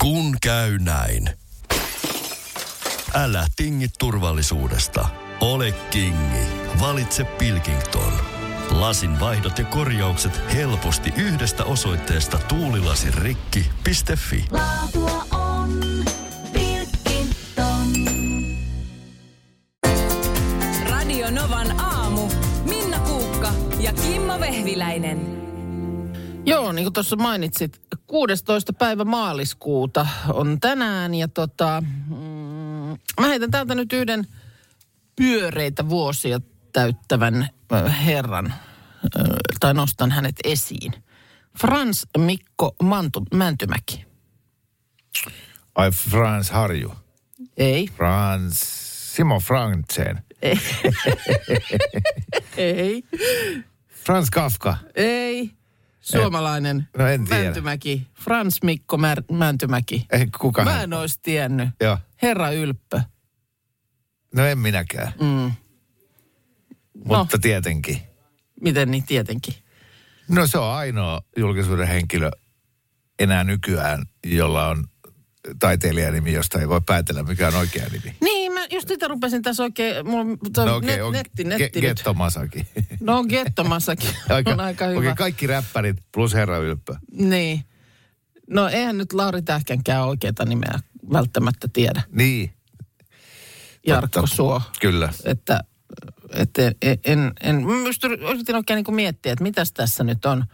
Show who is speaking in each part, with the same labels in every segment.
Speaker 1: Kun käy näin. Älä tingi turvallisuudesta. Ole kingi. Valitse Pilkington. Lasin vaihdot ja korjaukset helposti yhdestä osoitteesta tuulilasirikki.fi.
Speaker 2: Laatua on Pilkington.
Speaker 3: Radio Novan aamu. Minna Kuukka ja Kimmo Vehviläinen.
Speaker 4: Joo, niin kuin tuossa mainitsit, 16. päivä maaliskuuta on tänään ja tota, mm, mä heitän täältä nyt yhden pyöreitä vuosia täyttävän herran, tai nostan hänet esiin. Frans Mikko Mantu, Mäntymäki.
Speaker 5: Ai Frans Harju.
Speaker 4: Ei,
Speaker 5: Frans, Simo Frantzen.
Speaker 4: ei,
Speaker 5: Frans Kafka.
Speaker 4: ei. Suomalainen
Speaker 5: No en tiedä.
Speaker 4: Mäntymäki. Frans Mikko Mär, Mäntymäki.
Speaker 5: Ei, kuka
Speaker 4: Mä en olisi tiennyt.
Speaker 5: Joo.
Speaker 4: Herra Ylppö.
Speaker 5: No en minäkään.
Speaker 4: Mm.
Speaker 5: Mutta tietenkin.
Speaker 4: Miten niin tietenkin.
Speaker 5: No se on ainoa julkisuuden henkilö enää nykyään, jolla on taiteilijanimi, josta ei voi päätellä, mikä on oikea nimi.
Speaker 4: Niin, just sitä rupesin tässä oikein, mulla toi
Speaker 5: No okei,
Speaker 4: net,
Speaker 5: on
Speaker 4: netti,
Speaker 5: Ge-
Speaker 4: netti nyt.
Speaker 5: Getto Masaki.
Speaker 4: No Gettomassakin on aika hyvä.
Speaker 5: Okei, kaikki räppärit plus herra Ylppö.
Speaker 4: Niin. No eihän nyt Lauri Tähkänkään oikeita nimeä välttämättä tiedä.
Speaker 5: Niin,
Speaker 4: Jarkko
Speaker 5: Totta.
Speaker 4: Suo.
Speaker 5: kyllä.
Speaker 4: Että, että en, en, en just yritin oikein niin kuin miettiä, että mitäs tässä nyt on.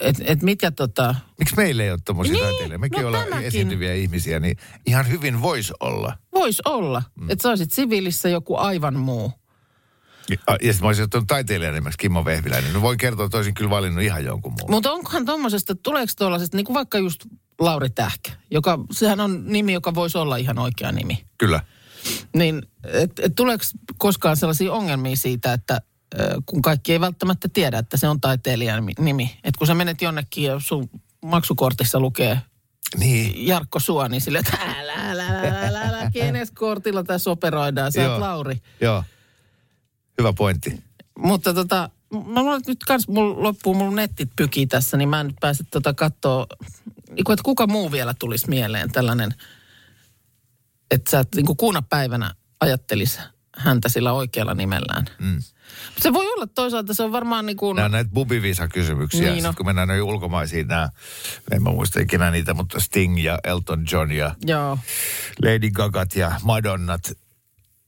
Speaker 4: Että et mikä tota,
Speaker 5: Miksi meillä ei ole tommosia
Speaker 4: Niin,
Speaker 5: taiteilijoita? Mekin
Speaker 4: no
Speaker 5: ollaan
Speaker 4: tämäkin.
Speaker 5: esiintyviä ihmisiä, niin ihan hyvin voisi olla.
Speaker 4: voisi olla. Mm. Että sä olisit siviilissä joku aivan muu.
Speaker 5: Ja, ja sitten mä olisin ottanut taiteilijan nimeksi Kimmo Vehviläinen. No voin kertoa, että olisin kyllä valinnut ihan jonkun muun.
Speaker 4: Mutta onkohan tuommoisesta, tuleeko tuollaisesta, niin kuin vaikka just Lauri Tähkä, joka, sehän on nimi, joka voisi olla ihan oikea nimi.
Speaker 5: Kyllä.
Speaker 4: Niin, et, et tuleeko koskaan sellaisia ongelmia siitä, että kun kaikki ei välttämättä tiedä, että se on taiteilijan nimi-. Että kun sä menet jonnekin ja sun maksukortissa lukee
Speaker 5: Niin.
Speaker 4: Jarkko Suo, niin sille, että älä, älä, älä, älä, älä, kenes kortilla tässä operoidaan, sä
Speaker 5: Joo.
Speaker 4: oot Lauri.
Speaker 5: Joo. Hyvä pointti.
Speaker 4: Mutta tota, mä luulen, että nyt kans mulla loppuu mun nettit pykii tässä, niin mä en nyt pääse tota kattoo, niin kuin, että kuka muu vielä tulisi mieleen tällainen, että sä et niin kuin kuuna päivänä ajattelis häntä sillä oikealla nimellään. Mm. Se voi olla toisaalta, se on varmaan niin kuin,
Speaker 5: Nämä näitä bubivisa-kysymyksiä.
Speaker 4: Niin,
Speaker 5: Niin
Speaker 4: no.
Speaker 5: kun mennään noihin ulkomaisiin, nämä, en mä muista ikinä niitä, mutta Sting ja Elton John ja
Speaker 4: joo,
Speaker 5: Lady Gagat ja Madonnat,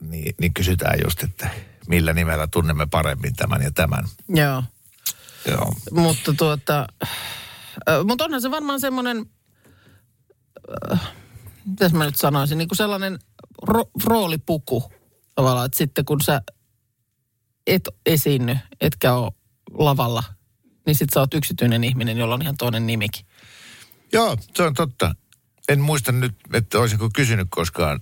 Speaker 5: niin, niin kysytään just, että millä nimellä tunnemme paremmin tämän ja tämän.
Speaker 4: joo.
Speaker 5: Joo.
Speaker 4: Mutta tuota, mutta onhan se varmaan semmoinen, äh, mitäs mä nyt sanoisin, niin kuin sellainen ro- roolipuku tavallaan, että sitten kun sä et esiinny, etkä ole lavalla, niin sit sä oot yksityinen ihminen, jolla on ihan toinen nimikin.
Speaker 5: Joo, se on totta. En muista nyt, että olisinko kysynyt koskaan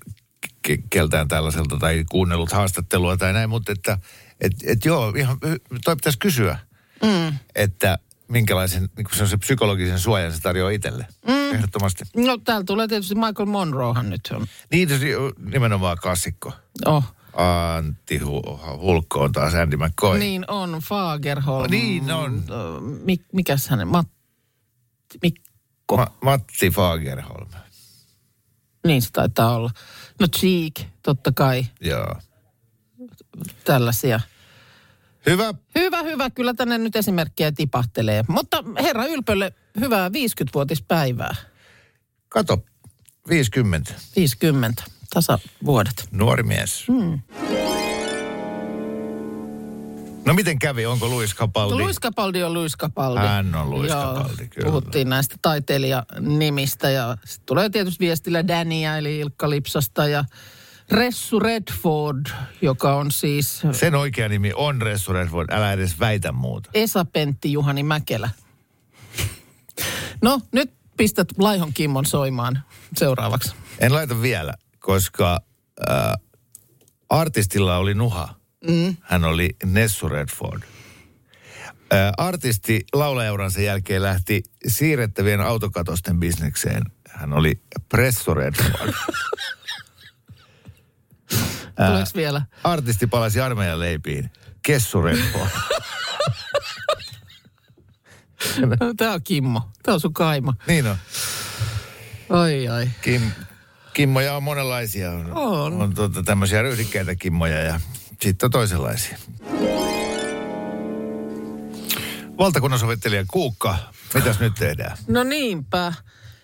Speaker 5: ke- keltään tällaiselta tai kuunnellut haastattelua tai näin, mutta että et, et joo, ihan, toi pitäisi kysyä, mm. että minkälaisen niin kuin se psykologisen suojan se tarjoaa itselle. Mm. Ehdottomasti.
Speaker 4: No täällä tulee tietysti Michael Monroehan nyt on.
Speaker 5: Niin, se on nimenomaan klassikko.
Speaker 4: Oh,
Speaker 5: Antti Hu- Hulkko on taas Andy McCoy.
Speaker 4: niin on, Fagerholm.
Speaker 5: Niin on.
Speaker 4: Mik, mikäs hänen, Matti, Mikko.
Speaker 5: Ma- Matti Fagerholm.
Speaker 4: Niin se taitaa olla. No Cheek, totta kai,
Speaker 5: Joo.
Speaker 4: tällaisia.
Speaker 5: Hyvä.
Speaker 4: Hyvä, hyvä. Kyllä tänne nyt esimerkkejä tipahtelee. Mutta herra Ylpölle hyvää 50-vuotispäivää.
Speaker 5: Kato, 50.
Speaker 4: 50. Tasavuodet.
Speaker 5: Nuori mies.
Speaker 4: Hmm.
Speaker 5: No miten kävi? Onko Luis Capaldi?
Speaker 4: Luis Capaldi on Luis Capaldi.
Speaker 5: Hän on Luis Capaldi, kyllä.
Speaker 4: Puhuttiin näistä taiteilijanimistä ja sitten tulee tietysti viestillä Dania eli Ilkka Lipsasta ja Ressu Redford, joka on siis
Speaker 5: Sen oikea nimi on Ressu Redford. Älä edes väitä muuta.
Speaker 4: Esa Pentti Juhani Mäkelä. No, nyt pistät Laihon Kimmon soimaan seuraavaksi.
Speaker 5: En laita vielä, koska äh, artistilla oli nuha. Mm. Hän oli Nessu Redford. Äh, artisti laulajauransa jälkeen lähti siirrettävien autokatosten bisnekseen. Hän oli Presso Redford.
Speaker 4: Tuleeko vielä?
Speaker 5: Artisti palasi armeijan leipiin. Kessu Redford.
Speaker 4: Tämä on Kimmo. Tämä on sun kaima.
Speaker 5: niin on.
Speaker 4: Oi, oi.
Speaker 5: Kim, kimmoja on monenlaisia. On,
Speaker 4: On.
Speaker 5: on tuota, tämmöisiä ryhdikkäitä kimmoja ja sitten on toisenlaisia. Valtakunnan sovittelija Kuukka, mitäs nyt tehdään?
Speaker 4: No niinpä.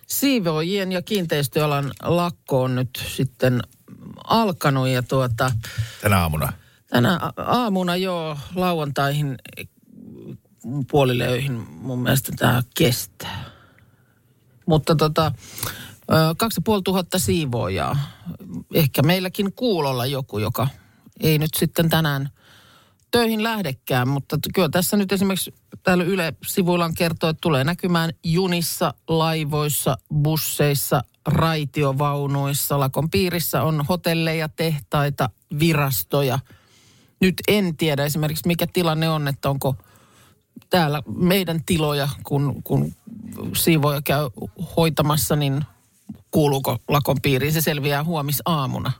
Speaker 4: Siivoojien ja kiinteistöalan lakko on nyt sitten alkanut ja tuota,
Speaker 5: Tänä aamuna.
Speaker 4: tänä aamuna jo lauantaihin puolille öihin mun mielestä tämä kestää. Mutta tota, ö, kaksi ja puoli tuhatta siivoojaa. Ehkä meilläkin kuulolla joku, joka ei nyt sitten tänään töihin lähdekään, mutta kyllä tässä nyt esimerkiksi täällä Yle-sivuillaan kertoo, että tulee näkymään junissa, laivoissa, busseissa, raitiovaunuissa. Lakon piirissä on hotelleja, tehtaita, virastoja. Nyt en tiedä esimerkiksi, mikä tilanne on, että onko täällä meidän tiloja, kun, kun siivoja käy hoitamassa, niin kuuluuko lakon piiriin. Se selviää huomisaamuna.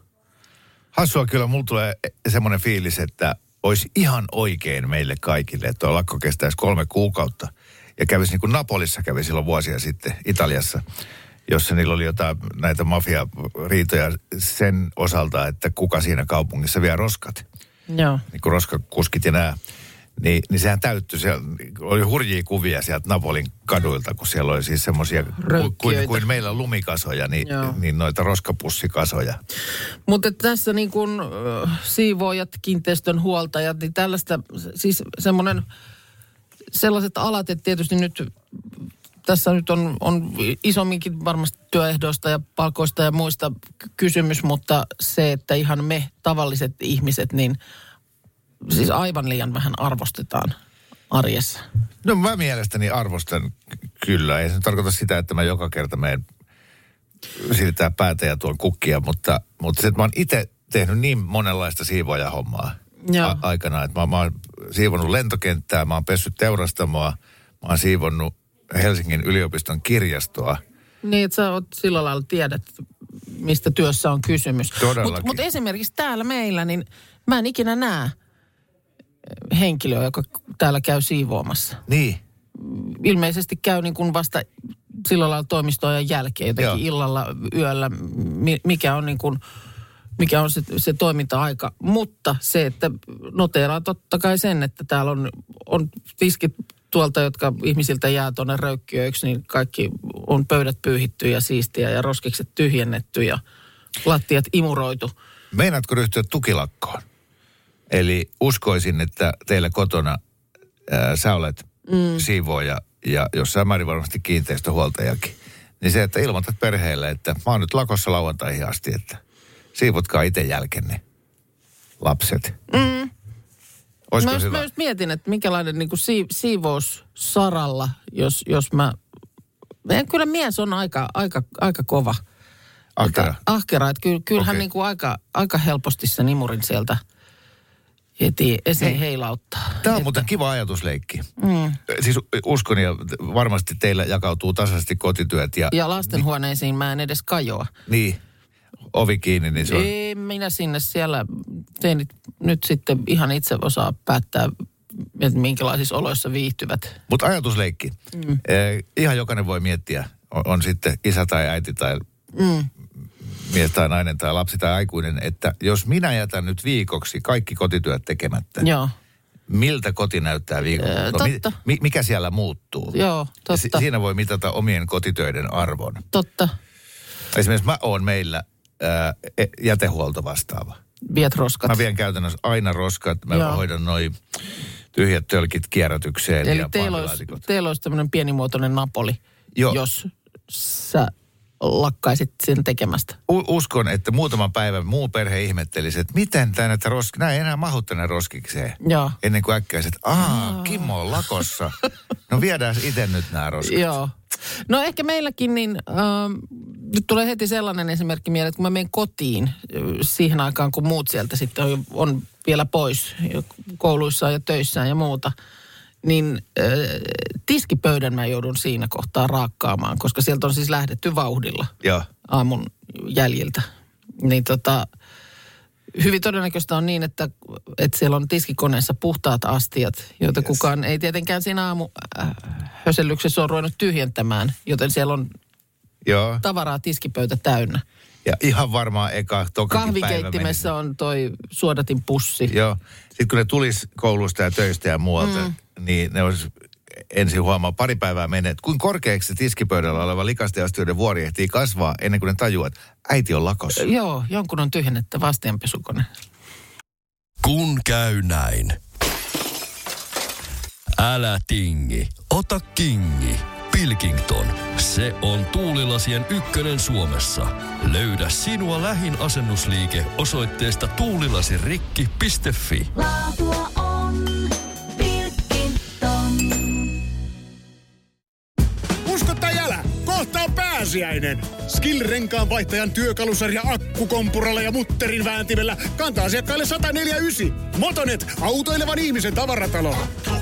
Speaker 5: Hassua kyllä, mulla tulee semmoinen fiilis, että olisi ihan oikein meille kaikille, että tuo lakko kestäisi kolme kuukautta. Ja kävisi niin kuin Napolissa kävi silloin vuosia sitten Italiassa, jossa niillä oli jotain näitä mafiariitoja sen osalta, että kuka siinä kaupungissa vie roskat.
Speaker 4: Joo.
Speaker 5: Niin kuin roskakuskit ja nämä. Niin, niin sehän täyttyi, siellä oli hurjia kuvia sieltä Napolin kaduilta, kun siellä oli siis semmoisia kuin, kuin meillä on lumikasoja, niin,
Speaker 4: Joo.
Speaker 5: niin noita roskapussikasoja.
Speaker 4: Mutta tässä niin kuin siivoojat, kiinteistön huoltajat, niin tällaista, siis semmoinen, sellaiset alat, että tietysti nyt tässä nyt on, on isomminkin varmasti työehdoista ja palkoista ja muista ky- kysymys, mutta se, että ihan me tavalliset ihmiset, niin siis aivan liian vähän arvostetaan arjessa.
Speaker 5: No mä mielestäni arvostan ky- kyllä. Ei se tarkoita sitä, että mä joka kerta menen siirtää päätä ja tuon kukkia, mutta, mutta se, että mä oon itse tehnyt niin monenlaista siivoja hommaa a- aikana. Että mä, mä oon siivonnut lentokenttää, mä oon pessyt teurastamoa, mä oon siivonnut Helsingin yliopiston kirjastoa.
Speaker 4: Niin, että sä oot sillä lailla tiedät, mistä työssä on kysymys. Mutta mut esimerkiksi täällä meillä, niin mä en ikinä näe henkilöä, joka täällä käy siivoamassa.
Speaker 5: Niin,
Speaker 4: Ilmeisesti käy niin kuin vasta sillä lailla toimistoajan jälkeen, jotenkin
Speaker 5: Joo.
Speaker 4: illalla, yöllä, mi- mikä on niin kuin, mikä on se, se toiminta-aika. Mutta se, että noteeraa totta kai sen, että täällä on, on tiskit tuolta, jotka ihmisiltä jää tuonne röykkiöiksi, niin kaikki on pöydät pyyhitty ja siistiä ja roskikset tyhjennetty ja lattiat imuroitu.
Speaker 5: meinaatko ryhtyä tukilakkoon? Eli uskoisin, että teillä kotona ää, sä olet mm. siivooja ja jossain määrin varmasti kiinteistöhuoltajakin. Niin se, että ilmoitat perheelle, että mä oon nyt lakossa lauantaihin asti, että siivotkaa itse jälkenne, lapset. Mm. Olisiko
Speaker 4: Mä just, mä just mietin, että minkälainen niin kuin sii, siivoussaralla, jos, jos mä... Meidän kyllä mies on aika, aika, aika kova.
Speaker 5: Ahkera.
Speaker 4: Että Ahkera, että kyllä, kyllähän
Speaker 5: Okei.
Speaker 4: niin kuin aika, aika helposti sen imurin sieltä heti esiin
Speaker 5: Niin.
Speaker 4: heilauttaa.
Speaker 5: Tämä on muuten kiva ajatusleikki. Mm. Siis uskon ja varmasti teillä jakautuu tasaisesti kotityöt ja,
Speaker 4: Ja lastenhuoneisiin mä en edes kajoa.
Speaker 5: niin, ovi kiinni, niin se on...
Speaker 4: Ei minä sinne siellä teinit nyt sitten ihan itse osaa päättää, että minkälaisissa oloissa viihtyvät.
Speaker 5: Mutta ajatusleikki. Mm. Eh, ihan jokainen voi miettiä, on, on sitten isä tai äiti tai
Speaker 4: Mm.
Speaker 5: Mies tai nainen tai lapsi tai aikuinen, että jos minä jätän nyt viikoksi kaikki kotityöt tekemättä,
Speaker 4: Joo,
Speaker 5: miltä koti näyttää viikon
Speaker 4: Öö?
Speaker 5: Mi-
Speaker 4: totta.
Speaker 5: mi- mikä siellä muuttuu?
Speaker 4: joo,
Speaker 5: Ja si-
Speaker 4: totta,
Speaker 5: siinä voi mitata omien kotitöiden arvon.
Speaker 4: totta.
Speaker 5: Esimerkiksi mä oon meillä ää, e- jätehuolto vastaava.
Speaker 4: Viet roskat.
Speaker 5: Mä vien käytännössä aina roskat, mä
Speaker 4: Joo.
Speaker 5: hoidan noin tyhjät tölkit kierrätykseen
Speaker 4: Eli
Speaker 5: ja
Speaker 4: teillä olisi, teillä olisi tämmöinen pienimuotoinen Napoli,
Speaker 5: Joo.
Speaker 4: jos sä lakkaisit sen tekemästä.
Speaker 5: U- uskon, että muutaman päivän muu perhe ihmettelisi, että miten tänne että rosk... Nämä ei enää mahu tänne roskikseen.
Speaker 4: Joo.
Speaker 5: Ennen kuin äkkäiset, aa, Kimmo on lakossa. No viedään itse nyt nämä roskat.
Speaker 4: Joo. No ehkä meilläkin niin, ähm, nyt tulee heti sellainen esimerkki mieleen, että kun mä menen kotiin äh, siihen aikaan, kun muut sieltä sitten on, on vielä pois kouluissaan ja töissään ja muuta, niin äh, tiskipöydän mä joudun siinä kohtaa raakkaamaan, koska sieltä on siis lähdetty vauhdilla
Speaker 5: Joo.
Speaker 4: aamun jäljiltä. Niin tota, hyvin todennäköistä on niin, että, että siellä on tiskikoneessa puhtaat astiat, joita yes. kukaan ei tietenkään siinä aamu äh, hösellyksessä ole ruvennut tyhjentämään. Joten siellä on
Speaker 5: Joo.
Speaker 4: tavaraa tiskipöytä täynnä.
Speaker 5: Ja ihan varmaan eka, tokakin päivä
Speaker 4: Kahvikeittimessä on toi suodatin pussi.
Speaker 5: Joo. Sitten kun ne tulis koulusta ja töistä ja muualta, mm. niin ne olisi ensin huomaa pari päivää menneet. Kuin korkeaksi se tiskipöydällä oleva likasten astioiden vuori ehtii kasvaa ennen kuin ne tajuaa, että äiti on lakossa.
Speaker 4: Joo, jonkun on tyhjennettä vastianpesukone.
Speaker 1: Kun käy näin. Älä tingi, ota kingi. Pilkington, se on tuulilasien ykkönen Suomessa. Löydä sinua lähin asennusliike osoitteesta tuulilasirikki.fi.
Speaker 2: Laatua on Pilkington.
Speaker 6: Usko tai älä, kohta on pääsiäinen. Skill-renkaan vaihtajan työkalusarja akkukompuralla ja mutterin vääntimellä kantaa asiakkaille 149. Motonet, autoilevan ihmisen tavaratalo. Motonet.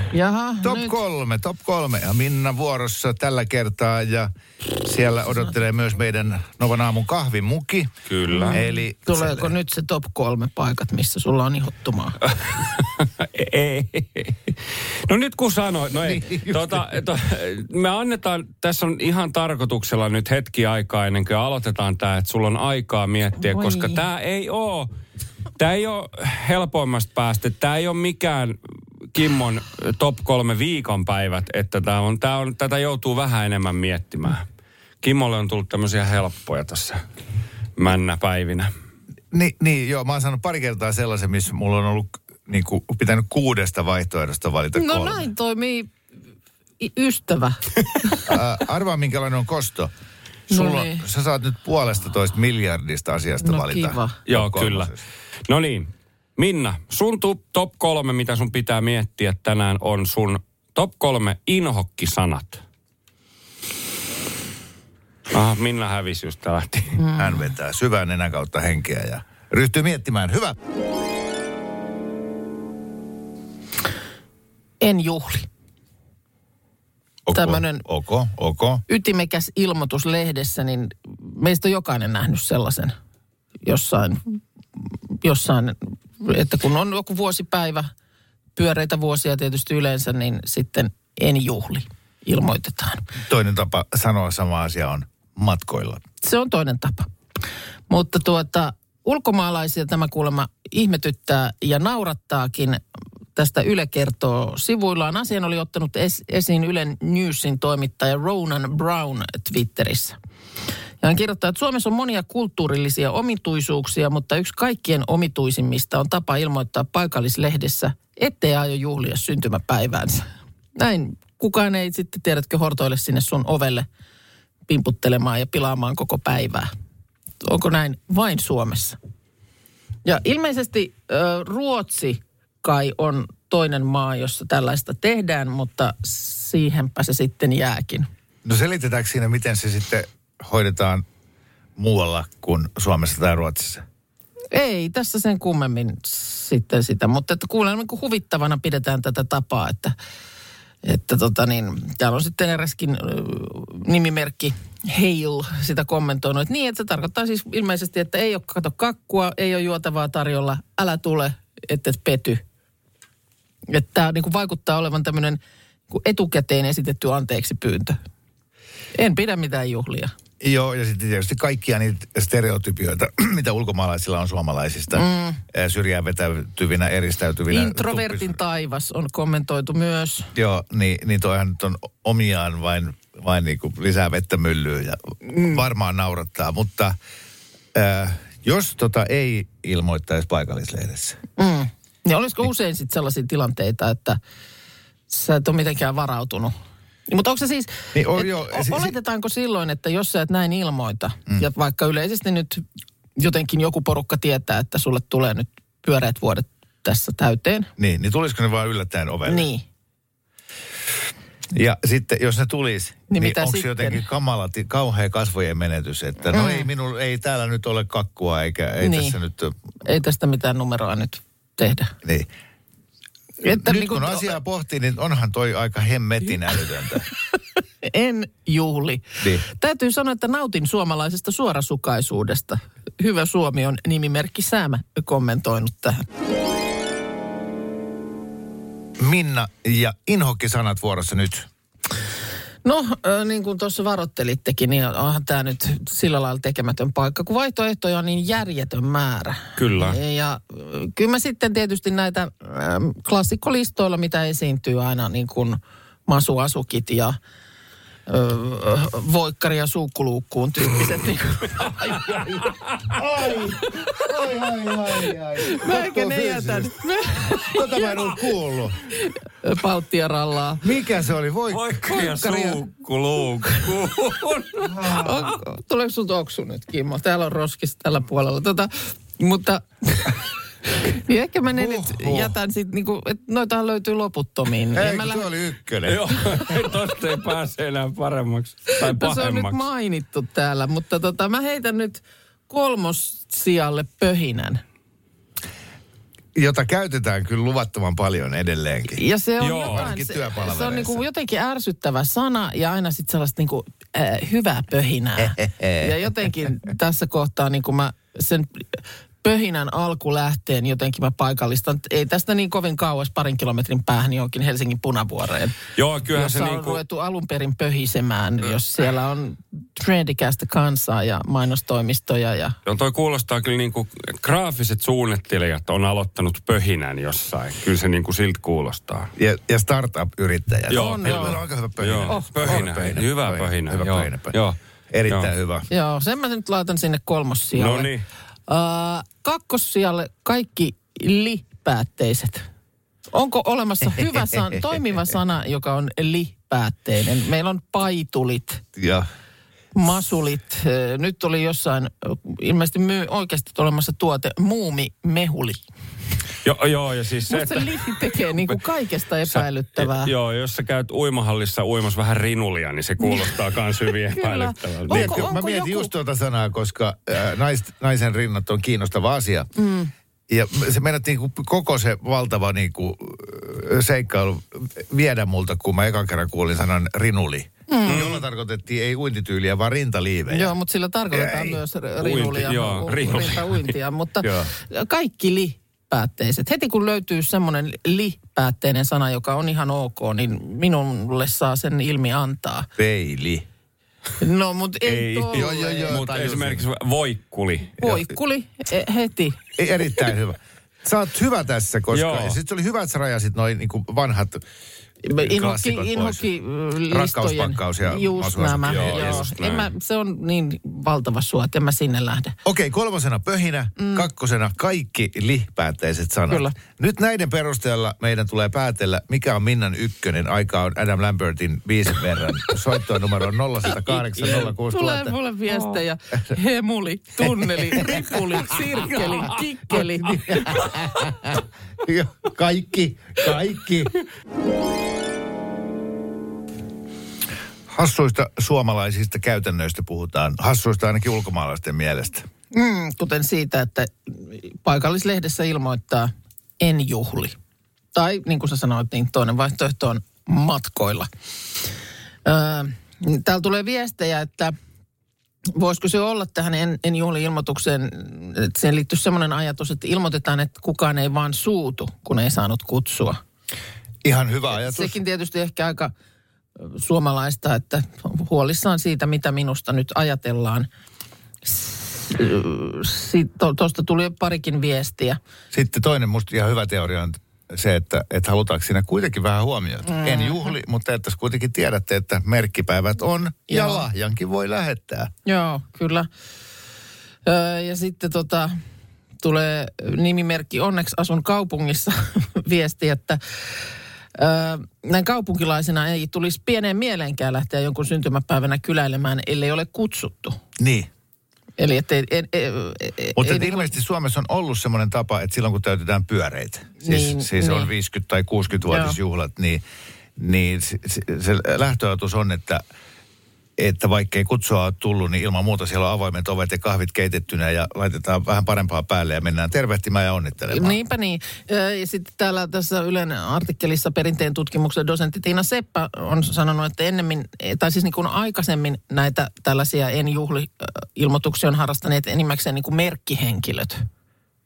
Speaker 4: Jaha,
Speaker 5: top
Speaker 4: nyt.
Speaker 5: kolme, top kolme. Ja Minna vuorossa tällä kertaa ja siellä odottelee myös meidän Novan aamun kahvimuki.
Speaker 7: Kyllä.
Speaker 5: Eli
Speaker 4: Tuleeko nyt se top kolme paikat, missä sulla on ihottumaa?
Speaker 7: Ei. No nyt kun sanoit, no ei.
Speaker 5: Niin, just
Speaker 7: tota, to, me annetaan, tässä on ihan tarkoituksella nyt hetki aikaa ennen kuin aloitetaan tämä, että sulla on aikaa miettiä,
Speaker 4: Voi.
Speaker 7: koska tämä ei ole, tämä ei ole helpoimmasta päästä. Tämä ei ole mikään Kimmon top kolme viikonpäivät, että tämä on, tämä on, tätä joutuu vähän enemmän miettimään. Kimmolle on tullut tämmöisiä helppoja tässä männäpäivinä.
Speaker 5: Niin, niin, joo, mä oon saanut pari kertaa sellaisen, missä mulla on ollut niin kuin, pitänyt kuudesta vaihtoehdosta valita
Speaker 4: No
Speaker 5: kolme.
Speaker 4: näin toimii ystävä.
Speaker 5: Arvaa, minkälainen on kosto. Sulla,
Speaker 4: No
Speaker 5: on-
Speaker 4: niin.
Speaker 5: Sä saat nyt puolesta toista miljardista asiasta
Speaker 4: No
Speaker 5: valita.
Speaker 4: kiva.
Speaker 7: Joo, kyllä. No niin, Minna, sun top, kolme, mitä sun pitää miettiä tänään, on sun top kolme inhokkisanat. Ah, Minna hävisi just tää lähti.
Speaker 5: Hän vetää syvään nenän kautta henkeä ja ryhtyy miettimään. Hyvä.
Speaker 4: En juhli.
Speaker 5: Ok,
Speaker 4: Tämmönen-
Speaker 5: Ok, ok.
Speaker 4: Ytimekäs ilmoitus lehdessä, niin meistä on jokainen nähnyt sellaisen jossain, jossain, että kun on joku vuosipäivä, pyöreitä vuosia tietysti yleensä, niin sitten en juhli, ilmoitetaan.
Speaker 5: Toinen tapa sanoa sama asia on matkoilla.
Speaker 4: Se on toinen tapa. Mutta tuota, ulkomaalaisia tämä kuulemma ihmetyttää ja naurattaakin. Tästä Yle kertoo sivuillaan. Asian oli ottanut es- esiin Ylen Newsin toimittaja Ronan Brown Twitterissä. Ja hän kirjoittaa, että Suomessa on monia kulttuurillisia omituisuuksia, mutta yksi kaikkien omituisimmista on tapa ilmoittaa paikallislehdessä, ettei aio juhlia syntymäpäiväänsä. Näin kukaan ei sitten, tiedätkö, hortoille sinne sun ovelle pimputtelemaan ja pilaamaan koko päivää. Onko näin vain Suomessa? Ja ilmeisesti Ruotsi kai on toinen maa, jossa tällaista tehdään, mutta siihenpä se sitten jääkin.
Speaker 5: No selitetäänkö siinä, miten se sitten hoidetaan muualla kuin Suomessa tai Ruotsissa?
Speaker 4: Ei tässä sen kummemmin sitten sitä, mutta että kuulen niin huvittavana pidetään tätä tapaa, että, että tota niin, täällä on sitten eräskin nimimerkki Hail sitä kommentoinut, että niin, että se tarkoittaa siis ilmeisesti, että ei ole kato kakkua, ei ole juotavaa tarjolla, älä tule, että et pety. Että tämä niin vaikuttaa olevan tämmöinen niin etukäteen esitetty anteeksi pyyntö. En pidä mitään juhlia.
Speaker 5: Joo, ja sitten tietysti kaikkia niitä stereotypioita, mitä ulkomaalaisilla on suomalaisista. Mm. Syrjään vetäytyvinä, eristäytyvinä.
Speaker 4: Introvertin taivas on kommentoitu myös.
Speaker 5: Joo, niin, niin toihan nyt on omiaan vain, vain niin kuin lisää vettä myllyyn ja mm. varmaan naurattaa. Mutta äh, jos tota ei ilmoittaisi paikallislehdessä,
Speaker 4: Mm. Ja olisiko usein sitten sellaisia tilanteita, että sä et ole mitenkään varautunut? Mutta onko se siis,
Speaker 5: Niin on
Speaker 4: et,
Speaker 5: joo,
Speaker 4: o-
Speaker 5: si-
Speaker 4: oletetaanko silloin, että jos sä et näin ilmoita, mm. ja vaikka yleisesti nyt jotenkin joku porukka tietää, että sulle tulee nyt pyöreät vuodet tässä täyteen,
Speaker 5: niin, niin tulisiko ne vaan yllättäen ovelle?
Speaker 4: niin.
Speaker 5: Ja sitten, jos ne tulisi, niin, niin onko jotenkin kamala, kauhea kasvojen menetys, että no
Speaker 4: Mm.
Speaker 5: ei, minun, ei täällä nyt ole kakkua, eikä ei
Speaker 4: Niin.
Speaker 5: tässä nyt,
Speaker 4: Ei tästä mitään numeroa nyt tehdä.
Speaker 5: niin.
Speaker 4: Että
Speaker 5: nyt
Speaker 4: niin kuin-
Speaker 5: kun asiaa pohtii, niin onhan toi aika hemmetin älytöntä.
Speaker 4: En juhli.
Speaker 5: Niin.
Speaker 4: Täytyy sanoa, että nautin suomalaisesta suorasukaisuudesta. Hyvä Suomi on nimimerkki Säämä kommentoinut tähän.
Speaker 5: Minna ja inhokkisanat vuorossa nyt.
Speaker 4: No, niin kuin tuossa varoittelittekin, niin onhan tämä nyt sillä lailla tekemätön paikka, kun vaihtoehtoja on niin järjetön määrä.
Speaker 7: Kyllä.
Speaker 4: Ja kyllä mä sitten tietysti näitä klassikkolistoilla, mitä esiintyy aina niin kuin masuasukit ja voikkari ja suukkuluukkuun tyyppiset. Niin kuin,
Speaker 5: Ai, ai, ai, ai, ai.
Speaker 4: Meikä ne jätän.
Speaker 5: Tota mä en ollut kuullut.
Speaker 4: Palttiarallaa.
Speaker 5: Mikä se oli? Voi,
Speaker 7: Voikka ja
Speaker 4: Voikkaria.
Speaker 7: suukkuluukkuun.
Speaker 4: Tuleeko sun oksu nyt, Kimmo? Täällä on roskis tällä puolella. Tota, mutta niin ehkä mä ne nyt jätän sit niinku, että noitahan löytyy loputtomiin.
Speaker 5: Ei,
Speaker 4: mä
Speaker 5: se
Speaker 4: lähde-
Speaker 5: oli ykkönen.
Speaker 7: Joo, tosta ei pääse enää paremmaksi tai
Speaker 4: No se on nyt mainittu täällä, mutta tota, mä heitän nyt kolmossijalle pöhinän.
Speaker 5: Jota käytetään kyllä luvattoman paljon edelleenkin.
Speaker 4: Ja se on
Speaker 7: Joo.
Speaker 4: jotain, se, se on niinku jotenkin ärsyttävä sana ja aina sitten sellaista niinku, äh, hyvää pöhinää. ja jotenkin tässä kohtaa niinku mä sen pöhinän alkulähteen jotenkin mä paikallistan. Ei tästä niin kovin kauas parin kilometrin päähän johonkin Helsingin punavuoreen.
Speaker 7: Joo, kyllähän
Speaker 4: jossa
Speaker 7: se
Speaker 4: on
Speaker 7: niinku...
Speaker 4: ruvettu alun perin pöhisemään, jos siellä on trendikästä kansaa ja mainostoimistoja ja
Speaker 7: Joo, toi kuulostaa kyllä niin kuin graafiset suunnittelijat on aloittanut pöhinän jossain. Kyllä se niin kuin siltä kuulostaa.
Speaker 5: Ja, ja startup-yrittäjät.
Speaker 7: Joo,
Speaker 5: Meillä
Speaker 7: joo.
Speaker 5: on aika hyvä pöhinä.
Speaker 7: Joo,
Speaker 5: Oh,
Speaker 7: pöhinä.
Speaker 5: pöhinä.
Speaker 7: Hyvä pöhinä,
Speaker 5: Hyvä
Speaker 7: joo.
Speaker 5: pöhinä.
Speaker 7: Joo.
Speaker 5: Erittäin
Speaker 7: Joo.
Speaker 5: hyvä.
Speaker 4: Joo, sen mä nyt laitan sinne kolmossijalle.
Speaker 7: No niin.
Speaker 4: Uh, kakkossijalle kaikki li-päätteiset. Onko olemassa hyvä san, toimiva sana, joka on li-päätteinen? Meillä on paitulit,
Speaker 5: Ja
Speaker 4: masulit. ö, Nyt oli jossain, ö, ilmeisesti myy oikeasti olemassa tuote, muumimehuli.
Speaker 7: Joo, joo, ja siis se,
Speaker 4: Mutta se li tekee niin kuin kaikesta epäilyttävää.
Speaker 7: Joo, jos sä käyt uimahallissa uimas vähän rinulia, niin se kuulostaa kans hyvin epäilyttävältä.
Speaker 4: Onko-
Speaker 5: Tiedätkö, mä
Speaker 4: onko
Speaker 5: mietin
Speaker 4: joku-
Speaker 5: just tuota sanaa, koska äh, nais, naisen rinnat on kiinnostava asia. Mm. Ja se meidät niinku koko se valtava niinku, ö, seikkailu viedä multa, kun mä ekan kerran kuulin sanan rinuli. Mm. Jolla tarkoitettiin ei uintityyliä, vaan rintaliivejä.
Speaker 4: Joo, mutta sillä tarkoitetaan
Speaker 5: Ei.
Speaker 4: myös rinulia,
Speaker 7: Uinti, joo,
Speaker 4: u-
Speaker 7: rinuli.
Speaker 4: rintauintia. Mutta kaikki li-päätteiset. Heti kun löytyy semmoinen li-päätteinen sana, joka on ihan ok, niin minulle saa sen ilmi antaa.
Speaker 5: Peili.
Speaker 4: No, mutta ei,
Speaker 7: Ei,
Speaker 5: joo, joo, joo.
Speaker 7: Mutta esimerkiksi voikkuli.
Speaker 4: Voikkuli e, heti.
Speaker 5: Ei, Erittäin hyvä. Sä oot hyvä tässä, koska
Speaker 7: Joo.
Speaker 5: sitten oli hyvä, että sä rajasit noin niinku vanhat
Speaker 4: Inhokki,
Speaker 5: pois.
Speaker 4: inhokki.
Speaker 5: Rakkauspakkaus ja
Speaker 4: Just nämä,
Speaker 7: Joo,
Speaker 4: joo.
Speaker 7: just
Speaker 4: En mä, se on niin valtava sua, että en mä sinne lähde.
Speaker 5: Okei, kolmosena pöhinä, mm. kakkosena kaikki lihpäätteiset sanat.
Speaker 4: Kyllä.
Speaker 5: Nyt näiden perusteella meidän tulee päätellä, mikä on Minnan ykkönen. Aika on Adam Lambertin biisin verran. Soittoa numero on 0108 06
Speaker 4: Tulee mulle viestejä. Hemuli, tunneli, ripuli, sirkkeli, kikkeli.
Speaker 5: Kaikki, kaikki. Hassuista suomalaisista käytännöistä puhutaan. Hassuista ainakin ulkomaalaisten mielestä.
Speaker 4: Mm, kuten siitä, että paikallislehdessä ilmoittaa en juhli. Tai niin kuin sä sanoit, niin toinen vaihtoehto on matkoilla. Öö, täällä tulee viestejä, että voisiko se olla tähän en, en juhli ilmoitukseen, että siihen liittyy semmoinen ajatus, että ilmoitetaan, että kukaan ei vaan suutu, kun ei saanut kutsua.
Speaker 5: Ihan hyvä ajatus.
Speaker 4: Sekin tietysti ehkä aika suomalaista, että huolissaan siitä, mitä minusta nyt ajatellaan. Tuosta tuli parikin viestiä.
Speaker 5: Sitten toinen musta ihan hyvä teoria on se, että, että halutaanko siinä kuitenkin vähän huomiota. Mm. En juhli, mutta että kuitenkin tiedätte, että merkkipäivät on ja
Speaker 4: Joo.
Speaker 5: lahjankin voi lähettää.
Speaker 4: Joo, kyllä. Öö, ja sitten tota, tulee nimimerkki Onneksi asun kaupungissa viesti, että öö, näin kaupunkilaisena ei tulisi pieneen mieleenkään lähteä jonkun syntymäpäivänä kyläilemään, ellei ole kutsuttu.
Speaker 5: Niin.
Speaker 4: Eli että ei, ei, ei,
Speaker 5: Mutta
Speaker 4: ei,
Speaker 5: ei, ilmeisesti Suomessa on ollut semmoinen tapa, että silloin kun täytetään pyöreitä, siis,
Speaker 4: Niin,
Speaker 5: siis on
Speaker 4: niin.
Speaker 5: 50- tai 60-vuotisjuhlat, niin, niin se, se lähtöajatus on, että että vaikka ei kutsua ole tullut, niin ilman muuta siellä on avoimet ovet ja kahvit keitettynä ja laitetaan vähän parempaa päälle ja mennään tervehtimään ja onnittelemaan.
Speaker 4: Niinpä niin. Ja sitten täällä tässä Ylen artikkelissa perinteen tutkimuksen dosentti Tiina Seppä on sanonut, että ennemmin, tai siis niin kuin aikaisemmin näitä tällaisia en juhli ö, ilmoituksia on harrastaneet enimmäkseen niin kuin merkkihenkilöt,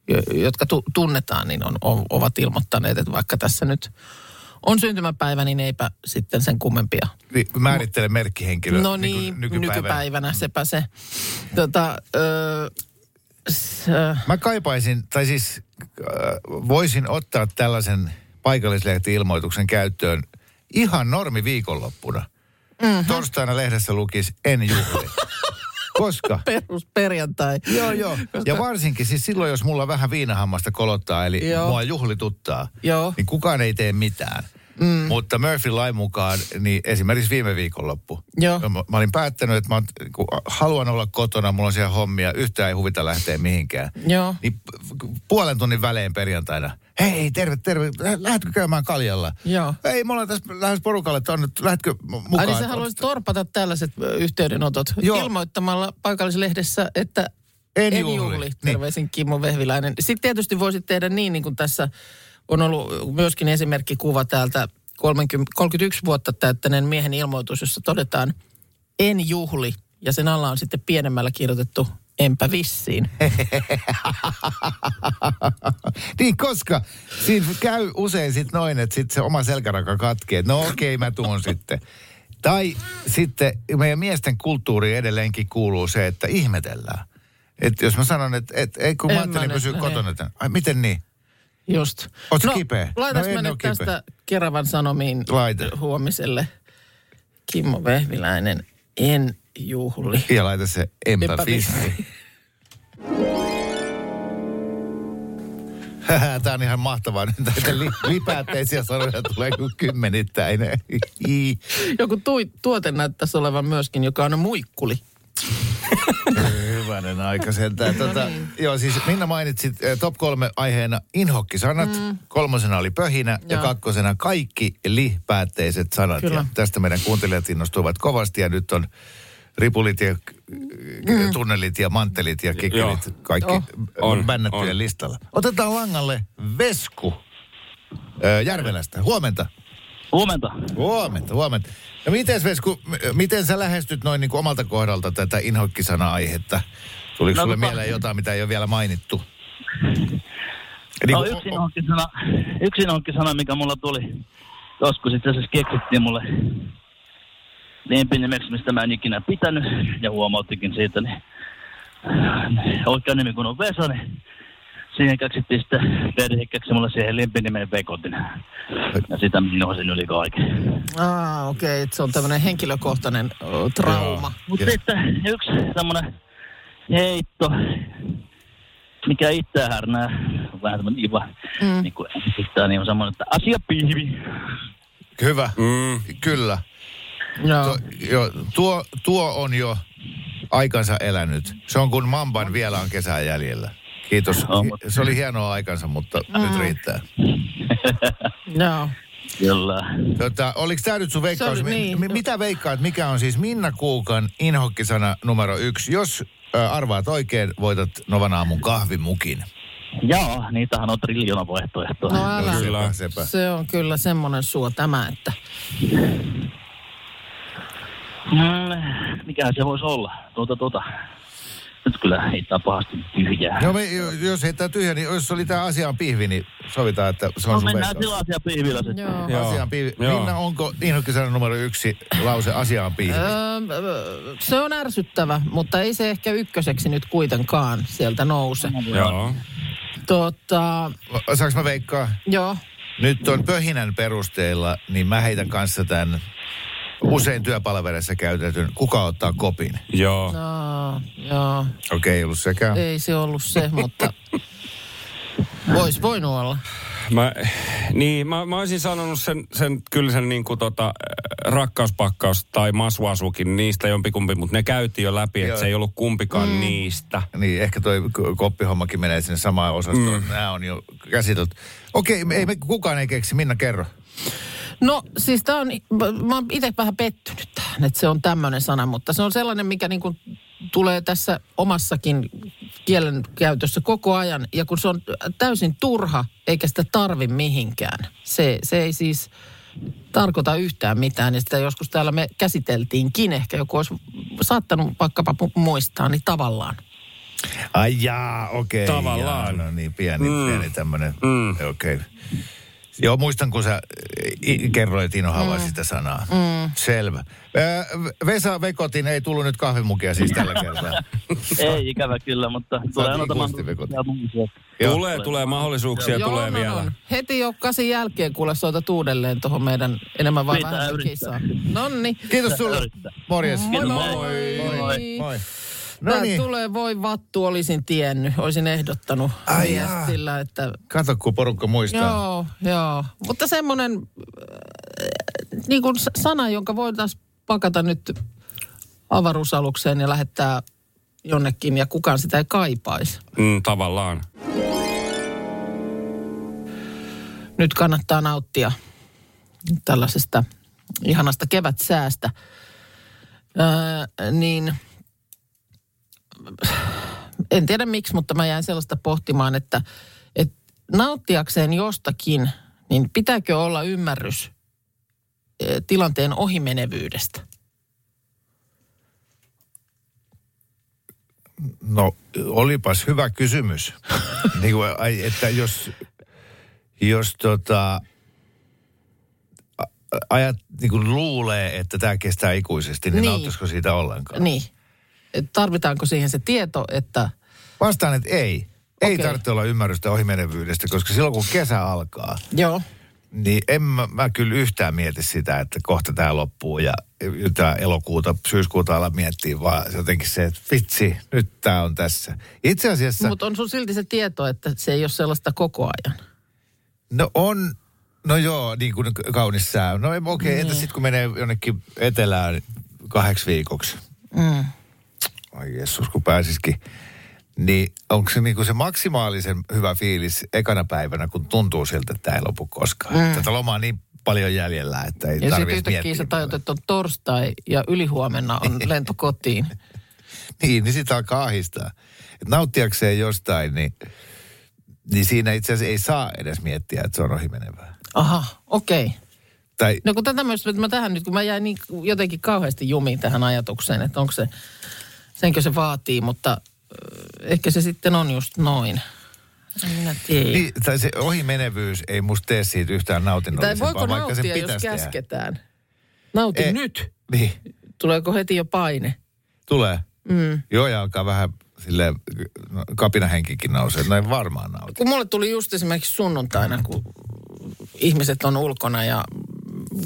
Speaker 4: jo- jotka tu- tunnetaan, niin on, ovat ilmoittaneet, että vaikka tässä nyt on syntymäpäivä, niin eipä sitten sen kummempia
Speaker 5: Niin, Määrittele merkkihenkilö
Speaker 4: No niin,
Speaker 5: nyky-
Speaker 4: nykypäivänä sepä se. Tota, ö, s,
Speaker 5: Mä kaipaisin, tai siis äh, voisin ottaa tällaisen paikallislehti-ilmoituksen käyttöön ihan normi viikonloppuna. Mm-hmm. Torstaina lehdessä lukisi en juhli. Koska?
Speaker 4: perusperjantai.
Speaker 5: Joo, joo. Ja varsinkin siis silloin, jos mulla vähän viinahammasta kolottaa, eli
Speaker 4: Joo.
Speaker 5: mua juhlituttaa,
Speaker 4: Joo.
Speaker 5: niin kukaan ei tee mitään. Mm. Mutta Murphy lain mukaan, niin esimerkiksi viime viikonloppu.
Speaker 4: Joo.
Speaker 5: Mä, mä olin päättänyt, että mä oon- kun haluan olla kotona, mulla on siellä hommia, yhtään ei huvita lähteä mihinkään.
Speaker 4: Joo.
Speaker 5: Niin puolen tunnin välein perjantaina. Hei, terve, terve. Lä- Lähdetkö käymään kaljalla?
Speaker 4: Joo.
Speaker 5: Ei, me ollaan tässä lähes porukalle tuonne. Lähdetkö mukaan?
Speaker 4: Ai niin sä haluaisit torpata tällaiset yhteydenotot
Speaker 5: Joo.
Speaker 4: ilmoittamalla paikallislehdessä, että
Speaker 5: En
Speaker 4: en
Speaker 5: juhli.
Speaker 4: juhli.
Speaker 5: Niin.
Speaker 4: Terveisin Kimmo Vehviläinen. Sitten tietysti voisit tehdä niin, niin kuin tässä on ollut myöskin esimerkkikuva täältä 30, 31 vuotta täyttäneen miehen ilmoitus, jossa todetaan en juhli. Ja sen alla on sitten pienemmällä kirjoitettu enpä vissiin.
Speaker 5: niin, koska siinä käy usein sit noin, että sit se oma selkäraka katkee. No okei, mä tuun sitten. Tai sitten meidän miesten kulttuuriin edelleenkin kuuluu se, että ihmetellään. Että jos mä sanon, että et, ei kun
Speaker 4: En
Speaker 5: mä ajattelin pysyä
Speaker 4: nyt-
Speaker 5: kotona, että ai miten niin?
Speaker 4: Just.
Speaker 5: Ootko kipeä?
Speaker 4: Laitas
Speaker 5: No
Speaker 4: no, mä nyt
Speaker 5: kipeä.
Speaker 4: tästä Keravan Sanomiin
Speaker 5: Laita.
Speaker 4: huomiselle. Kimmo Vehviläinen, en juhli.
Speaker 5: Ja laita se vissi. Tämä on ihan mahtavaa. Nyt näitä li, lipäätteisiä sanoja tulee kuin kymmenittäin.
Speaker 4: Joku tui, tuote näyttäisi olevan myöskin, joka on muikkuli.
Speaker 5: Hyvänen aika sentään. Tota, Joo, siis Minna mainitsit eh, top kolme aiheena inhokkisanat. Mm. Kolmosena oli pöhinä ja
Speaker 4: Joo.
Speaker 5: kakkosena kaikki li-päätteiset sanat.
Speaker 4: Kyllä.
Speaker 5: Ja tästä meidän kuuntelijat innostuivat kovasti ja nyt on ripulit ja mm. tunnelit ja manttelit ja kikelit.
Speaker 7: Joo.
Speaker 5: Kaikki
Speaker 4: Oh.
Speaker 5: on, bännättyjen
Speaker 7: on.
Speaker 5: listalla. Otetaan langalle Vesku Järvelästä. Huomenta.
Speaker 8: Huomenta.
Speaker 5: Huomenta, huomenta. No miten Vesku, miten sä lähestyt noin niin kuin omalta kohdalta tätä inhokkisana-aihetta? Tuliko
Speaker 8: No,
Speaker 5: sulle
Speaker 8: tota-
Speaker 5: mieleen jotain, mitä ei ole vielä mainittu? Niin
Speaker 8: No yksi inhokkisana, yksi inhokkisana, mikä mulla tuli joskus itse asiassa keksittiin mulle lempinimeksi, mistä mä en ikinä pitänyt ja huomauttikin siitä, niin oikea nimi kun on Vesa, niin siihen keksittiin sitten, perhe keksi mulle siihen lempinimen Vekotin. Ja sitä mä inhosin yli kaiken.
Speaker 4: Ah, okei, okay, se on tämmöinen henkilökohtainen o, trauma.
Speaker 8: Mutta sitten yksi semmoinen heitto, mikä itseä härnää, vähän semmoinen iva, mm. niin kuin niin on semmoinen, että asiapihvi.
Speaker 5: Hyvä,
Speaker 7: Mm.
Speaker 5: kyllä.
Speaker 4: Joo.
Speaker 5: Tuo, jo, tuo, tuo on jo aikansa elänyt. Se on kun Mamban vielä on kesää jäljellä. Kiitos.
Speaker 8: Mutta-
Speaker 5: Se oli hienoa aikansa, mutta
Speaker 4: Mm.
Speaker 5: nyt riittää.
Speaker 4: Joo.
Speaker 8: Kyllä.
Speaker 5: Tota, oliko tämä nyt sun veikkaus?
Speaker 4: Oli niin.
Speaker 5: Mi- mitä veikkaat, mikä on siis Minna Kuukan inhokkisana numero yksi? Jos ö, arvaat oikein, voitat Novan aamun kahvimukin.
Speaker 8: Joo, niitähän on triljoona vaihtoehtoa.
Speaker 4: No älä.
Speaker 5: Sepä.
Speaker 4: Se on kyllä semmoinen suo tämä, että
Speaker 8: Mm, mikähän se voisi olla? Tuota, tuota. Nyt kyllä heittää pahasti tyhjää.
Speaker 5: No me, jo- jos heittää tyhjä, niin jos oli tämä asiaan pihvi, niin sovitaan, että se on
Speaker 8: no
Speaker 5: sun
Speaker 8: mennään sillä asiaa pihvillä sitten.
Speaker 4: joo.
Speaker 7: Joo.
Speaker 5: Asiaan pihvi.
Speaker 7: Joo.
Speaker 5: Minna, onko inhokkisana numero yksi lause asiaan pihvi?
Speaker 4: Öö, öö, se on ärsyttävä, mutta ei se ehkä ykköseksi nyt kuitenkaan sieltä nouse.
Speaker 7: Joo.
Speaker 4: Tota,
Speaker 5: Saanko mä veikkaa?
Speaker 4: joo.
Speaker 5: Nyt on pöhinän perusteella, niin mä heitän kanssa tämän usein työpalveluissa käytetyn, kuka ottaa kopin.
Speaker 7: Joo.
Speaker 4: No, joo.
Speaker 5: Okei, ei ollut sekään.
Speaker 4: Ei se ollut se, mutta vois voinut olla.
Speaker 7: Mä, niin, mä, mä olisin sanonut sen, sen kyllä sen niin kuin tota, äh, rakkauspakkaus tai massuasukin, niistä jompikumpi, mutta ne käytiin jo läpi, että se ei ollut kumpikaan mm. niistä.
Speaker 5: Niin, ehkä toi koppihommakin menee sinne samaan osastoon. Mm. Nämä on jo käsitelty. Okei, ei me, kukaan ei keksi. Minna, kerro.
Speaker 4: No siis tämä on, mä, oon itse vähän pettynyt tähän, että se on tämmöinen sana, mutta se on sellainen, mikä niin kuin tulee tässä omassakin kielen käytössä koko ajan. Ja kun se on täysin turha, eikä sitä tarvi mihinkään. Se, se ei siis tarkoita yhtään mitään. Ja sitä joskus täällä me käsiteltiinkin. Ehkä joku olisi saattanut vaikkapa mu- muistaa, niin tavallaan.
Speaker 5: Ai jaa, okei.
Speaker 7: Tavallaan.
Speaker 5: Jaa, no niin, pieni, mm. pieni tämmöinen.
Speaker 7: Mm.
Speaker 5: Okei. Joo, muistan, kun sä i- kerroit Ino Halla sitä sanaa. Mm. Selvä. Ö, Vesa Vekotin ei tullut nyt kahvimukia siis tällä kertaa.
Speaker 8: Ei ikävä kyllä, mutta tulee
Speaker 5: niin Vekotin.
Speaker 8: mahdollisuuksia.
Speaker 7: Tulee, tulee mahdollisuuksia,
Speaker 4: Joo,
Speaker 7: tulee
Speaker 4: no,
Speaker 7: vielä.
Speaker 4: no. Heti jo kasin jälkeen kuule soitat uudelleen tuohon meidän enemmän vai
Speaker 8: Pitää
Speaker 4: vähän kisaan. Nonni.
Speaker 5: Kiitos sulle. Morjes.
Speaker 4: Moi moi.
Speaker 8: Moi.
Speaker 4: moi.
Speaker 5: Moi.
Speaker 4: No
Speaker 5: No
Speaker 4: Tämä
Speaker 5: niin,
Speaker 4: tulee voi vattu, olisin tiennyt. Olisin ehdottanut
Speaker 5: Ai jaa.
Speaker 4: viestillä, että
Speaker 5: kato kun porukka muistaa.
Speaker 4: joo, joo. Mutta semmoinen äh, niin kuin sana, jonka voitaisiin pakata nyt avaruusalukseen ja lähettää jonnekin ja kukaan sitä ei kaipaisi.
Speaker 7: Mm, tavallaan.
Speaker 4: Nyt kannattaa nauttia tällaisesta ihanasta kevätsäästä. Öö, niin en tiedä miksi, mutta mä jäin sellaista pohtimaan, että, että nauttiakseen jostakin, niin pitääkö olla ymmärrys ö, tilanteen ohimenevyydestä?
Speaker 5: No, olipas hyvä kysymys. niin kuin, että jos, jos tota, ajat niin kuin luulee, että tämä kestää ikuisesti, niin,
Speaker 4: Niin.
Speaker 5: nauttisiko siitä ollenkaan?
Speaker 4: Niin. Tarvitaanko siihen se tieto, että
Speaker 5: Vastaan, että ei. Ei
Speaker 4: Okei.
Speaker 5: tarvitse olla ymmärrystä ohimenevyydestä, koska silloin kun kesä alkaa,
Speaker 4: joo,
Speaker 5: niin en mä, mä kyllä yhtään mieti sitä, että kohta tämä loppuu ja tämä elokuuta, syyskuuta ala miettiä, vaan jotenkin se, että vitsi, nyt tämä on tässä. Itse asiassa,
Speaker 4: mutta on sun silti se tieto, että se ei ole sellaista koko ajan.
Speaker 5: no on, no joo, niin kuin kaunis sää. No okei, okay,
Speaker 4: Niin.
Speaker 5: entä sitten kun menee jonnekin etelään kahdeksi viikoksi?
Speaker 4: Mm.
Speaker 5: Ai Jeesus, kun pääsisikin. Niin onko se niinku se maksimaalisen hyvä fiilis ekana päivänä, kun tuntuu siltä, että tämä ei lopu koskaan. Mm. Tätä lomaa niin paljon jäljellä, että ei
Speaker 4: Ja sitten
Speaker 5: tarvitse
Speaker 4: yhtäkkiä sä tajut, että on torstai ja ylihuomenna on lento kotiin.
Speaker 5: Niin, niin sitä alkaa ahistaa. Et nauttiakseen jostain, niin, niin siinä itse asiassa ei saa edes miettiä, että se on ohimenevää.
Speaker 4: Aha, okei. Okay.
Speaker 5: Tai
Speaker 4: No kun tätä myös, että mä tähän nyt, kun mä jäin niin jotenkin kauheasti jumiin tähän ajatukseen, että onko se, senkö se vaatii, mutta ehkä se sitten on just noin. En minä tiedä.
Speaker 5: niin, tai se ohimenevyys ei musta tee siitä yhtään
Speaker 4: tai
Speaker 5: nautinnollisempaa,
Speaker 4: voiko
Speaker 5: vaikka sen
Speaker 4: nauttia, jos
Speaker 5: tehdä.
Speaker 4: käsketään? Nauti
Speaker 5: Ei.
Speaker 4: nyt.
Speaker 5: Niin,
Speaker 4: Tuleeko heti jo paine?
Speaker 5: tulee.
Speaker 4: Mm.
Speaker 5: Joo, ja alkaa vähän sille no, kapinahenkikin nousee. Näin varmaan nauti.
Speaker 4: Kun mulle tuli just esimerkiksi sunnuntaina, kun ihmiset on ulkona ja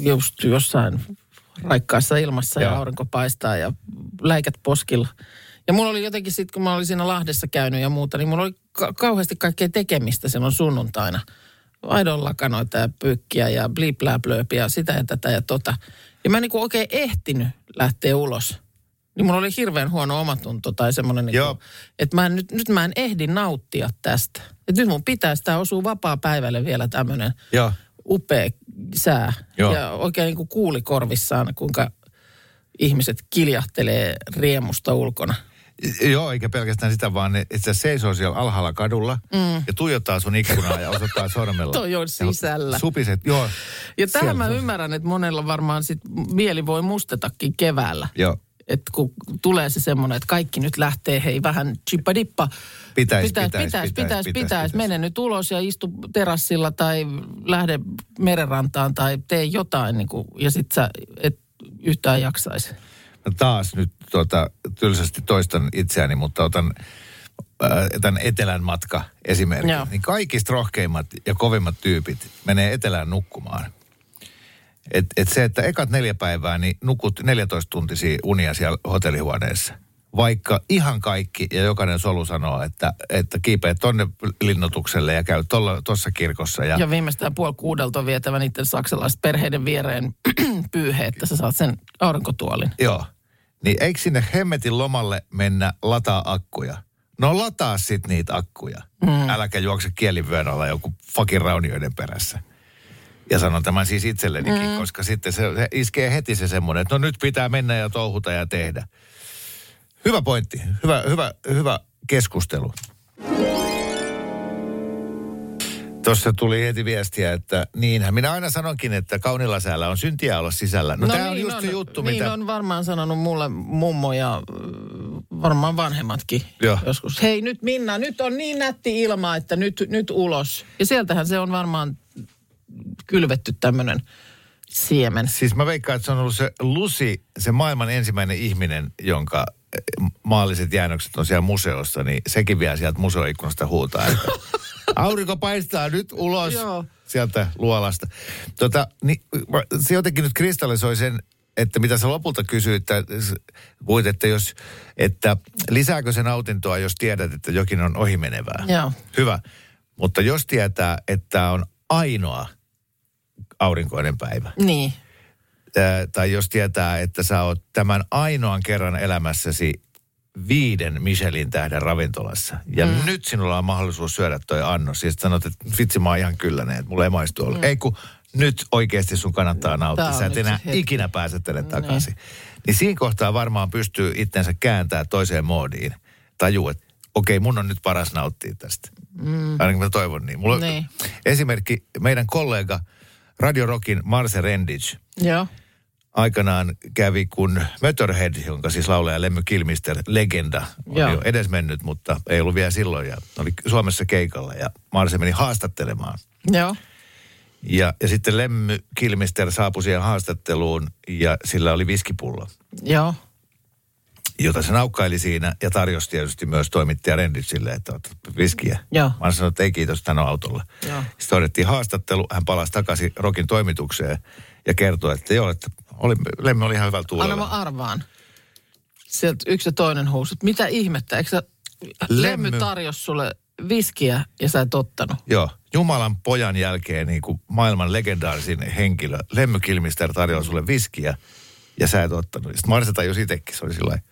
Speaker 4: just jossain raikkaassa ilmassa ja
Speaker 5: Joo.
Speaker 4: aurinko paistaa ja läikät poskilla. Ja mulla oli jotenkin sitten, kun mä olin siinä Lahdessa käynyt ja muuta, niin mulla oli ka- kauheasti kaikkea tekemistä silloin sunnuntaina. Aidon lakanoita ja pyykkiä ja bliblääblööpiä ja sitä ja tätä ja tota. Ja mä en niin kuin oikein ehtinyt lähteä ulos. Niin mulla oli hirveän huono omatunto tai semmoinen, niin kuin, että mä en, nyt, nyt mä en ehdi nauttia tästä. Että nyt mun pitää sitä osua vapaa päivälle vielä tämmöinen upea sää.
Speaker 5: Joo.
Speaker 4: Ja oikein niin kuin kuuli korvissaan, kuinka ihmiset kiljahtelee riemusta ulkona.
Speaker 5: Joo, eikä pelkästään sitä, vaan että se seisoo siellä alhaalla kadulla mm. ja tuijottaa sun ikkunaa ja osoittaa sormella.
Speaker 4: Toi on sisällä.
Speaker 5: Ja Supiset, joo.
Speaker 4: Ja tähän mä
Speaker 5: on.
Speaker 4: ymmärrän, että monella varmaan sit mieli voi mustetakin keväällä.
Speaker 5: Joo.
Speaker 4: Että kun tulee se semmoinen, että kaikki nyt lähtee, hei vähän chippadippa.
Speaker 5: Pitäis,
Speaker 4: pitäis,
Speaker 5: pitäis,
Speaker 4: pitäis,
Speaker 5: pitäis,
Speaker 4: pitäis,
Speaker 5: pitäis,
Speaker 4: pitäis.
Speaker 5: pitäis.
Speaker 4: Mene nyt ulos ja istu terassilla tai lähde merenrantaan tai tee jotain. Niin kuin, ja sit sä et yhtään jaksaisi.
Speaker 5: Mä taas nyt tota, tylsästi toistan itseäni, mutta otan äh, tämän etelän matka esimerkki.
Speaker 4: Joo.
Speaker 5: Niin kaikista rohkeimmat ja kovimmat tyypit menee etelään nukkumaan. Et, et se, että ekat neljä päivää, niin nukut 14 tuntisia unia siellä hotellihuoneessa. Vaikka ihan kaikki ja jokainen solu sanoo, että, että kiipeät tonne linnoitukselle ja käy tuossa kirkossa. Ja,
Speaker 4: Ja viimeistään puoli kuudelta on vietävä niiden saksalaiset perheiden viereen pyyhe, että sä saat sen aurinkotuolin.
Speaker 5: Joo. Niin eikö sinne hemmetin lomalle mennä lataa akkuja? No lataa sit niitä akkuja. Mm. Äläkä juokse kielivyön alla joku fakin raunioiden perässä. Ja sanon tämän siis itsellenikin, mm. koska sitten se, se iskee heti se semmoinen, että no nyt pitää mennä ja touhuta ja tehdä. Hyvä pointti, hyvä, hyvä, hyvä keskustelu. Tuossa tuli heti viestiä, että niinhän. Minä aina sanonkin, että kaunilla säällä on syntiä olla sisällä. No, no tämä on
Speaker 4: niin
Speaker 5: just se juttu,
Speaker 4: niin
Speaker 5: mitä...
Speaker 4: on varmaan sanonut mulle mummo ja äh, varmaan vanhemmatkin
Speaker 5: Joo.
Speaker 4: joskus. Hei nyt Minna, nyt on niin nätti ilma, että nyt, nyt ulos. Ja sieltähän se on varmaan kylvetty tämmöinen siemen.
Speaker 5: Siis mä veikkaan, että se on ollut se Lucy, se maailman ensimmäinen ihminen, jonka eh, maalliset jäännökset on siellä museossa, niin sekin vielä sieltä museoikkunasta huutaa, että aurinko paistaa nyt ulos
Speaker 4: Joo.
Speaker 5: sieltä luolasta. Tota, niin, se jotenkin nyt kristallisoi sen, että mitä sä lopulta kysyit, että puhuit, että, jos, että lisääkö sen nautintoa, jos tiedät, että jokin on ohimenevää.
Speaker 4: Joo.
Speaker 5: Hyvä. Mutta jos tietää, että on ainoa aurinkoinen päivä,
Speaker 4: Niin.
Speaker 5: ää, tai jos tietää, että sä oot tämän ainoan kerran elämässäsi viiden Michelin tähden ravintolassa. Ja mm. nyt sinulla on mahdollisuus syödä toi annos. Ja sitten sanot, että vitsi mä oon ihan kylläinen, että mulla ei maistu olla. Mm. Ei kun nyt oikeasti sun kannattaa nauttia. Sä et enää
Speaker 4: hetki.
Speaker 5: ikinä pääse tänne takaisin. Niin siinä kohtaa varmaan pystyy itsensä kääntää toiseen moodiin. Tajuu, että okei, mun on nyt paras nauttia tästä. Mm. Ainakin mä toivon niin. Mulla
Speaker 4: Niin.
Speaker 5: esimerkki, meidän kollega Radio Rockin Marse Rendic
Speaker 4: Joo.
Speaker 5: aikanaan kävi, kun Motorhead, jonka siis laulaja Lemmy Kilmister, legenda, on
Speaker 4: Joo.
Speaker 5: jo edesmennyt, mutta ei ollut vielä silloin. Ja oli Suomessa keikalla ja Marse meni haastattelemaan.
Speaker 4: Joo.
Speaker 5: Ja, ja sitten Lemmy Kilmister saapui siihen haastatteluun ja sillä oli viskipullo,
Speaker 4: Joo.
Speaker 5: Jota se naukkaili siinä ja tarjosi tietysti myös toimittaja Renditsille, että otat viskiä.
Speaker 4: Joo.
Speaker 5: Mä sanoin, että ei kiitos, tän on autolla.
Speaker 4: Joo.
Speaker 5: Sitten hoidettiin haastattelu, hän palasi takaisin Rokin toimitukseen ja kertoi, että joo, että oli, Lemmy oli ihan hyvällä tuulella.
Speaker 4: Anna mä arvaan. Sieltä yksi ja toinen huusut. Mitä ihmettä? Eikö sä Lemmy
Speaker 5: Lemmy-
Speaker 4: tarjosi sulle viskiä ja sä et ottanut?
Speaker 5: Joo, Jumalan pojan jälkeen niin kuin maailman legendaarisin henkilö. Lemmy Kilmister tarjoaa sulle viskiä ja sä et ottanut. Sitten Marsa tajusi itsekin, se oli sillä lailla,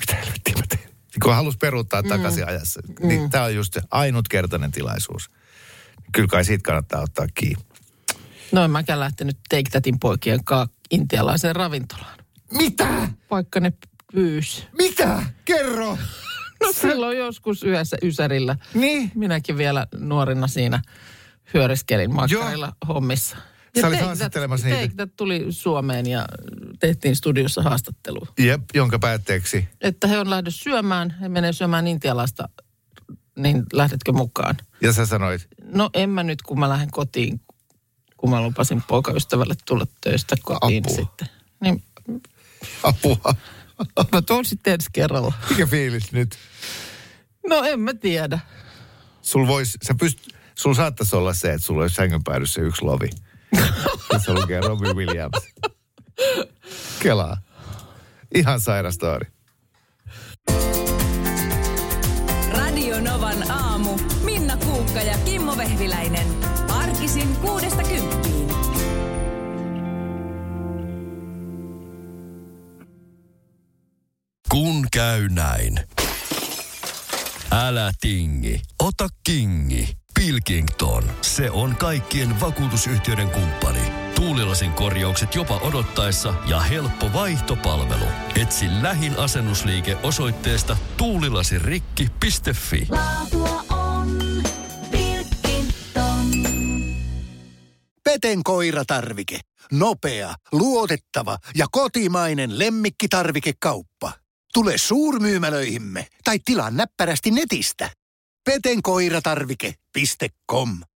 Speaker 5: mitä helvettiä mä teen? Kun halusi peruuttaa takaisin ajassa. Niin tämä on just se ainutkertainen tilaisuus. Kyllä kai siitä kannattaa ottaa kiinni.
Speaker 4: No en mäkään lähtenyt Take Thatin poikien kanssa intialaiseen ravintolaan.
Speaker 5: Mitä?
Speaker 4: Vaikka ne pyysi.
Speaker 5: Mitä? Kerro!
Speaker 4: No silloin joskus yhdessä Ysärillä.
Speaker 5: Niin?
Speaker 4: Minäkin vielä nuorina siinä hyöriskelin makkarilla hommissa.
Speaker 5: Sä olit haastattelemassa niitä.
Speaker 4: Take That tuli Suomeen ja tehtiin studiossa haastattelu.
Speaker 5: Jep, jonka päätteeksi.
Speaker 4: Että he on lähdössä syömään, he menee syömään intialaista, niin lähdetkö mukaan?
Speaker 5: Ja sä sanoit,
Speaker 4: No en mä nyt, kun mä lähden kotiin, kun mä lupasin poikaystävälle tulla töistä kotiin
Speaker 5: Apua.
Speaker 4: sitten. Niin
Speaker 5: apua.
Speaker 4: mä tuon sitten ensi kerralla.
Speaker 5: Mikä fiilis nyt?
Speaker 4: No en mä tiedä.
Speaker 5: Sul vois, sä pyst, sul saattaisi olla se, että sulla olisi sängyn yksi lovi. Tässä lukee Robin Williams. Kelaa. Ihan saira story.
Speaker 3: Radio Novan aamu. Minna Kuukka ja Kimmo Vehviläinen. Arkisin kuudesta kymppiin.
Speaker 1: Kun käy näin. Älä tingi, ota kingi. Pilkington, se on kaikkien vakuutusyhtiöiden kumppani. Tuulilasin korjaukset jopa odottaessa ja helppo vaihtopalvelu. Etsi lähin asennusliike osoitteesta tuulilasirikki.fi.
Speaker 2: Laatua on Pilkington.
Speaker 9: Peten koiratarvike. Nopea, luotettava ja kotimainen lemmikkitarvikekauppa. Tule suurmyymälöihimme tai tilaa näppärästi netistä. petenkoiratarvike.com